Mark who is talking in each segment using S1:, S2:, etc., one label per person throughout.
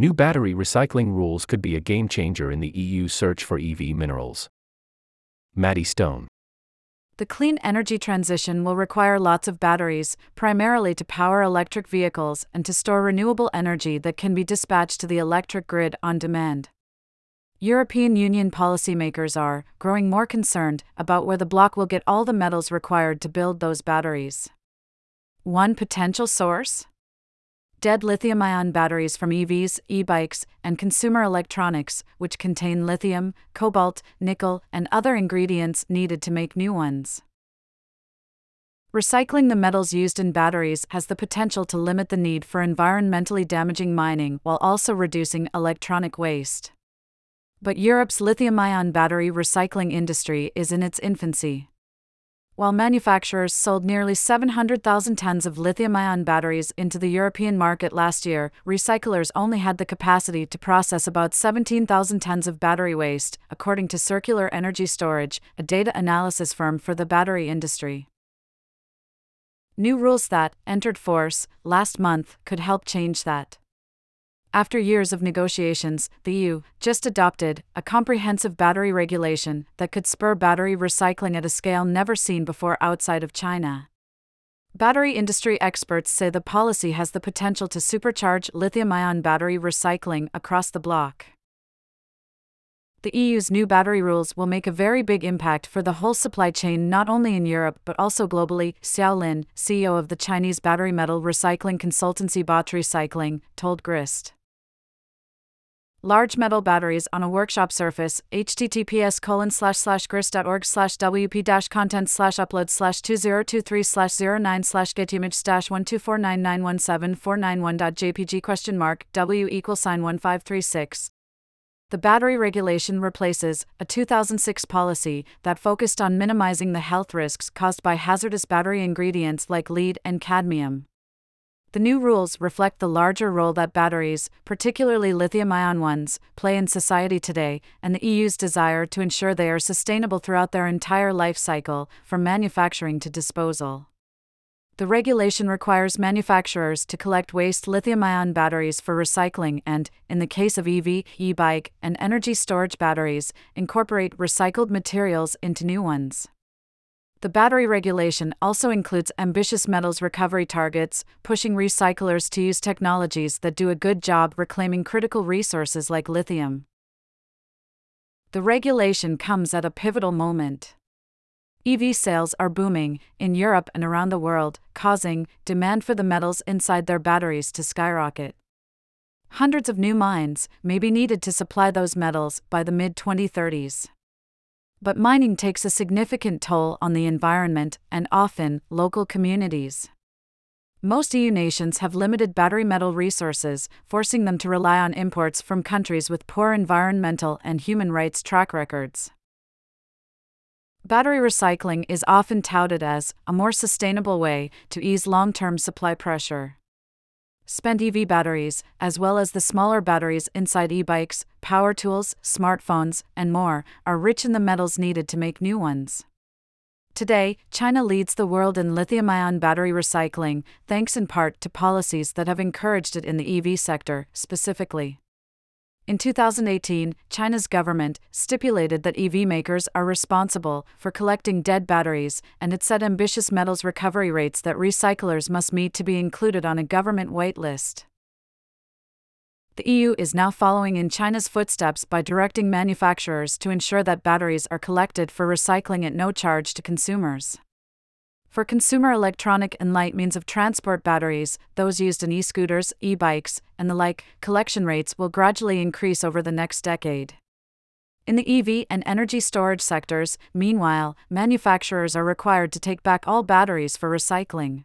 S1: New battery recycling rules could be a game changer in the EU search for EV minerals. Maddie Stone.
S2: The clean energy transition will require lots of batteries, primarily to power electric vehicles and to store renewable energy that can be dispatched to the electric grid on demand. European Union policymakers are growing more concerned about where the bloc will get all the metals required to build those batteries. One potential source? Dead lithium ion batteries from EVs, e bikes, and consumer electronics, which contain lithium, cobalt, nickel, and other ingredients needed to make new ones. Recycling the metals used in batteries has the potential to limit the need for environmentally damaging mining while also reducing electronic waste but Europe's lithium ion battery recycling industry is in its infancy. While manufacturers sold nearly 700,000 tons of lithium ion batteries into the European market last year, recyclers only had the capacity to process about 17,000 tons of battery waste, according to Circular Energy Storage, a data analysis firm for the battery industry. New rules that entered force last month could help change that. After years of negotiations, the EU just adopted a comprehensive battery regulation that could spur battery recycling at a scale never seen before outside of China. Battery industry experts say the policy has the potential to supercharge lithium ion battery recycling across the bloc. The EU's new battery rules will make a very big impact for the whole supply chain not only in Europe but also globally, Xiao Lin, CEO of the Chinese battery metal recycling consultancy BATRecycling, told Grist large metal batteries on a workshop surface https colon slash slash grist.org slash wp dash content slash upload slash 2023 slash 09 slash getimage dash 12499174991.jpg question mark w equals sign 1536 the battery regulation replaces a 2006 policy that focused on minimizing the health risks caused by hazardous battery ingredients like lead and cadmium. The new rules reflect the larger role that batteries, particularly lithium ion ones, play in society today, and the EU's desire to ensure they are sustainable throughout their entire life cycle, from manufacturing to disposal. The regulation requires manufacturers to collect waste lithium ion batteries for recycling and, in the case of EV, e bike, and energy storage batteries, incorporate recycled materials into new ones. The battery regulation also includes ambitious metals recovery targets, pushing recyclers to use technologies that do a good job reclaiming critical resources like lithium. The regulation comes at a pivotal moment. EV sales are booming in Europe and around the world, causing demand for the metals inside their batteries to skyrocket. Hundreds of new mines may be needed to supply those metals by the mid 2030s. But mining takes a significant toll on the environment and often local communities. Most EU nations have limited battery metal resources, forcing them to rely on imports from countries with poor environmental and human rights track records. Battery recycling is often touted as a more sustainable way to ease long term supply pressure spent EV batteries, as well as the smaller batteries inside e bikes, power tools, smartphones, and more, are rich in the metals needed to make new ones. Today, China leads the world in lithium ion battery recycling, thanks in part to policies that have encouraged it in the EV sector, specifically. In 2018, China's government stipulated that EV makers are responsible for collecting dead batteries, and it set ambitious metals recovery rates that recyclers must meet to be included on a government waitlist. The EU is now following in China's footsteps by directing manufacturers to ensure that batteries are collected for recycling at no charge to consumers. For consumer electronic and light means of transport batteries, those used in e scooters, e bikes, and the like, collection rates will gradually increase over the next decade. In the EV and energy storage sectors, meanwhile, manufacturers are required to take back all batteries for recycling.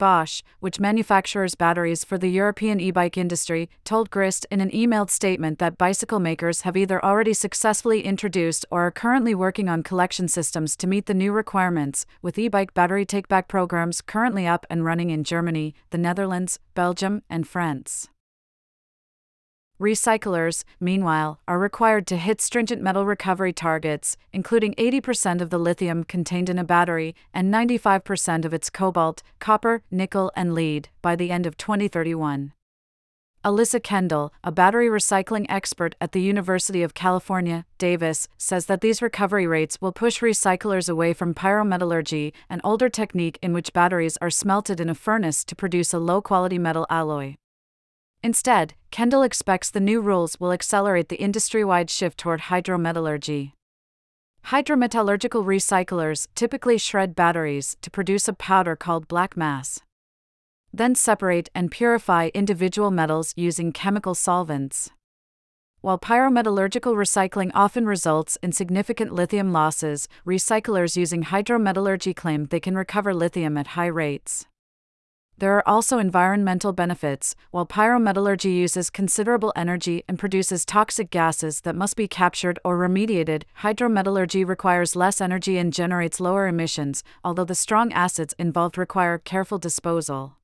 S2: Bosch, which manufactures batteries for the European e bike industry, told Grist in an emailed statement that bicycle makers have either already successfully introduced or are currently working on collection systems to meet the new requirements, with e bike battery take back programs currently up and running in Germany, the Netherlands, Belgium, and France. Recyclers, meanwhile, are required to hit stringent metal recovery targets, including 80% of the lithium contained in a battery and 95% of its cobalt, copper, nickel, and lead, by the end of 2031. Alissa Kendall, a battery recycling expert at the University of California, Davis, says that these recovery rates will push recyclers away from pyrometallurgy, an older technique in which batteries are smelted in a furnace to produce a low quality metal alloy. Instead, Kendall expects the new rules will accelerate the industry wide shift toward hydrometallurgy. Hydrometallurgical recyclers typically shred batteries to produce a powder called black mass then separate and purify individual metals using chemical solvents. While pyrometallurgical recycling often results in significant lithium losses, recyclers using hydrometallurgy claim they can recover lithium at high rates. There are also environmental benefits. While pyrometallurgy uses considerable energy and produces toxic gases that must be captured or remediated, hydrometallurgy requires less energy and generates lower emissions, although the strong acids involved require careful disposal.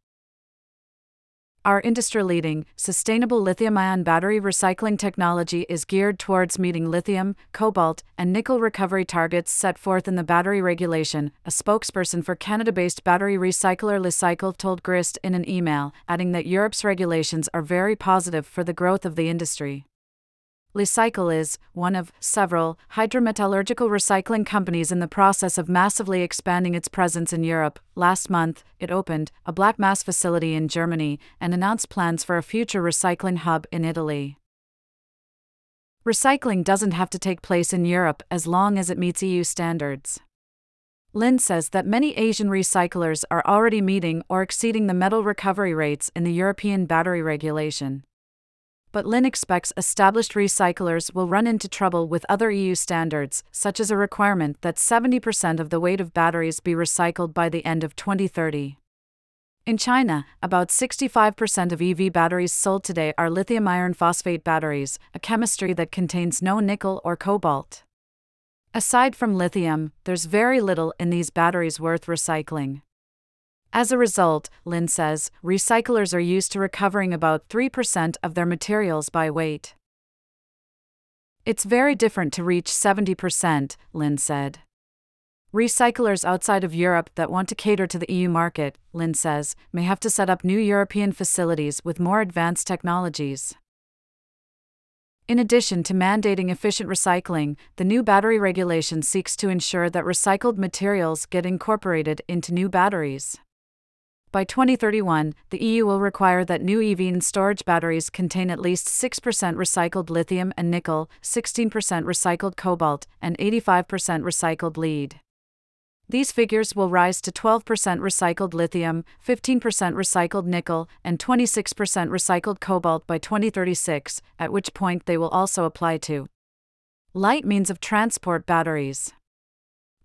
S2: Our industry leading, sustainable lithium ion battery recycling technology is geared towards meeting lithium, cobalt, and nickel recovery targets set forth in the battery regulation, a spokesperson for Canada based battery recycler Li-Cycle told Grist in an email, adding that Europe's regulations are very positive for the growth of the industry. Li-Cycle is one of several hydrometallurgical recycling companies in the process of massively expanding its presence in Europe. Last month, it opened a black mass facility in Germany and announced plans for a future recycling hub in Italy. Recycling doesn't have to take place in Europe as long as it meets EU standards. Lin says that many Asian recyclers are already meeting or exceeding the metal recovery rates in the European battery regulation but Lin expects established recyclers will run into trouble with other EU standards, such as a requirement that 70% of the weight of batteries be recycled by the end of 2030. In China, about 65% of EV batteries sold today are lithium iron phosphate batteries, a chemistry that contains no nickel or cobalt. Aside from lithium, there's very little in these batteries worth recycling. As a result, Lin says, recyclers are used to recovering about 3% of their materials by weight. It's very different to reach 70%, Lin said. Recyclers outside of Europe that want to cater to the EU market, Lin says, may have to set up new European facilities with more advanced technologies. In addition to mandating efficient recycling, the new battery regulation seeks to ensure that recycled materials get incorporated into new batteries. By 2031, the EU will require that new EV storage batteries contain at least 6% recycled lithium and nickel, 16% recycled cobalt, and 85% recycled lead. These figures will rise to 12% recycled lithium, 15% recycled nickel, and 26% recycled cobalt by 2036, at which point they will also apply to light means of transport batteries.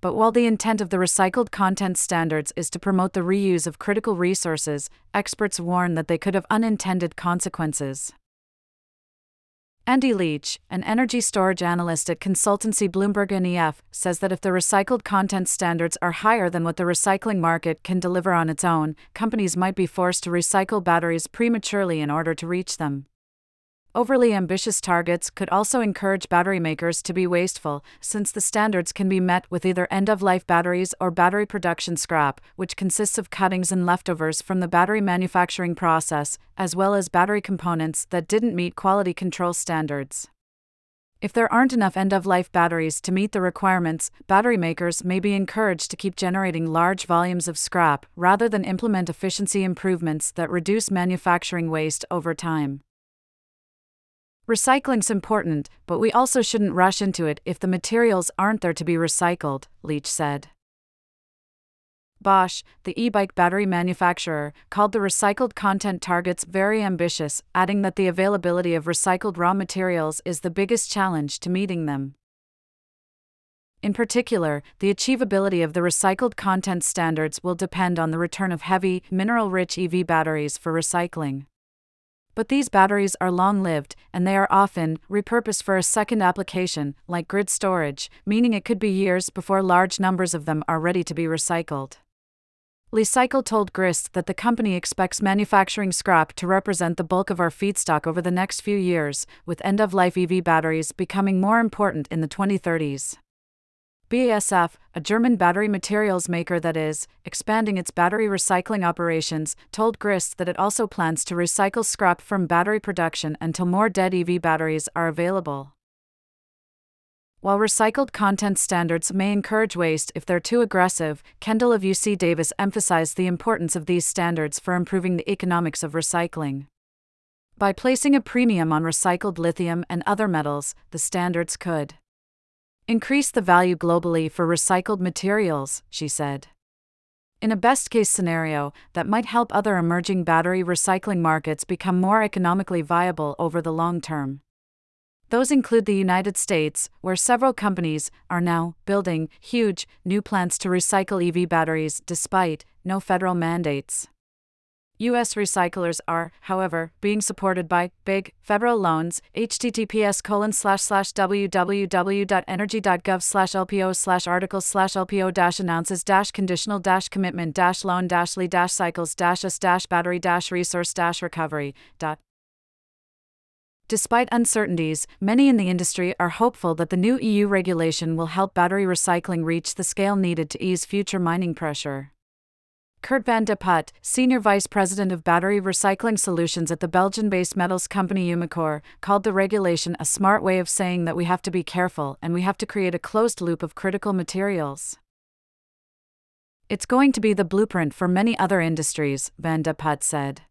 S2: But while the intent of the recycled content standards is to promote the reuse of critical resources, experts warn that they could have unintended consequences. Andy Leach, an energy storage analyst at consultancy Bloomberg NEF, says that if the recycled content standards are higher than what the recycling market can deliver on its own, companies might be forced to recycle batteries prematurely in order to reach them. Overly ambitious targets could also encourage battery makers to be wasteful, since the standards can be met with either end of life batteries or battery production scrap, which consists of cuttings and leftovers from the battery manufacturing process, as well as battery components that didn't meet quality control standards. If there aren't enough end of life batteries to meet the requirements, battery makers may be encouraged to keep generating large volumes of scrap rather than implement efficiency improvements that reduce manufacturing waste over time. Recycling's important, but we also shouldn't rush into it if the materials aren't there to be recycled, Leach said. Bosch, the e bike battery manufacturer, called the recycled content targets very ambitious, adding that the availability of recycled raw materials is the biggest challenge to meeting them. In particular, the achievability of the recycled content standards will depend on the return of heavy, mineral rich EV batteries for recycling. But these batteries are long lived, and they are often repurposed for a second application, like grid storage, meaning it could be years before large numbers of them are ready to be recycled. Li-Cycle told Grist that the company expects manufacturing scrap to represent the bulk of our feedstock over the next few years, with end of life EV batteries becoming more important in the 2030s. BASF, a German battery materials maker that is expanding its battery recycling operations, told Grist that it also plans to recycle scrap from battery production until more dead EV batteries are available. While recycled content standards may encourage waste if they're too aggressive, Kendall of UC Davis emphasized the importance of these standards for improving the economics of recycling. By placing a premium on recycled lithium and other metals, the standards could increase the value globally for recycled materials, she said. In a best case scenario, that might help other emerging battery recycling markets become more economically viable over the long term. Those include the United States, where several companies are now building huge, new plants to recycle EV batteries despite no federal mandates. U.S. recyclers are, however, being supported by big federal loans. https colon slash slash www.energy.gov slash lpo slash articles slash lpo dash announces dash conditional dash commitment dash loan dash lee dash cycles dash us dash battery dash resource dash recovery dot Despite uncertainties, many in the industry are hopeful that the new EU regulation will help battery recycling reach the scale needed to ease future mining pressure. Kurt Vandeputte, Senior Vice President of Battery Recycling Solutions at the Belgian based metals company Umicore, called the regulation a smart way of saying that we have to be careful and we have to create a closed loop of critical materials. It's going to be the blueprint for many other industries, Vandeputte said.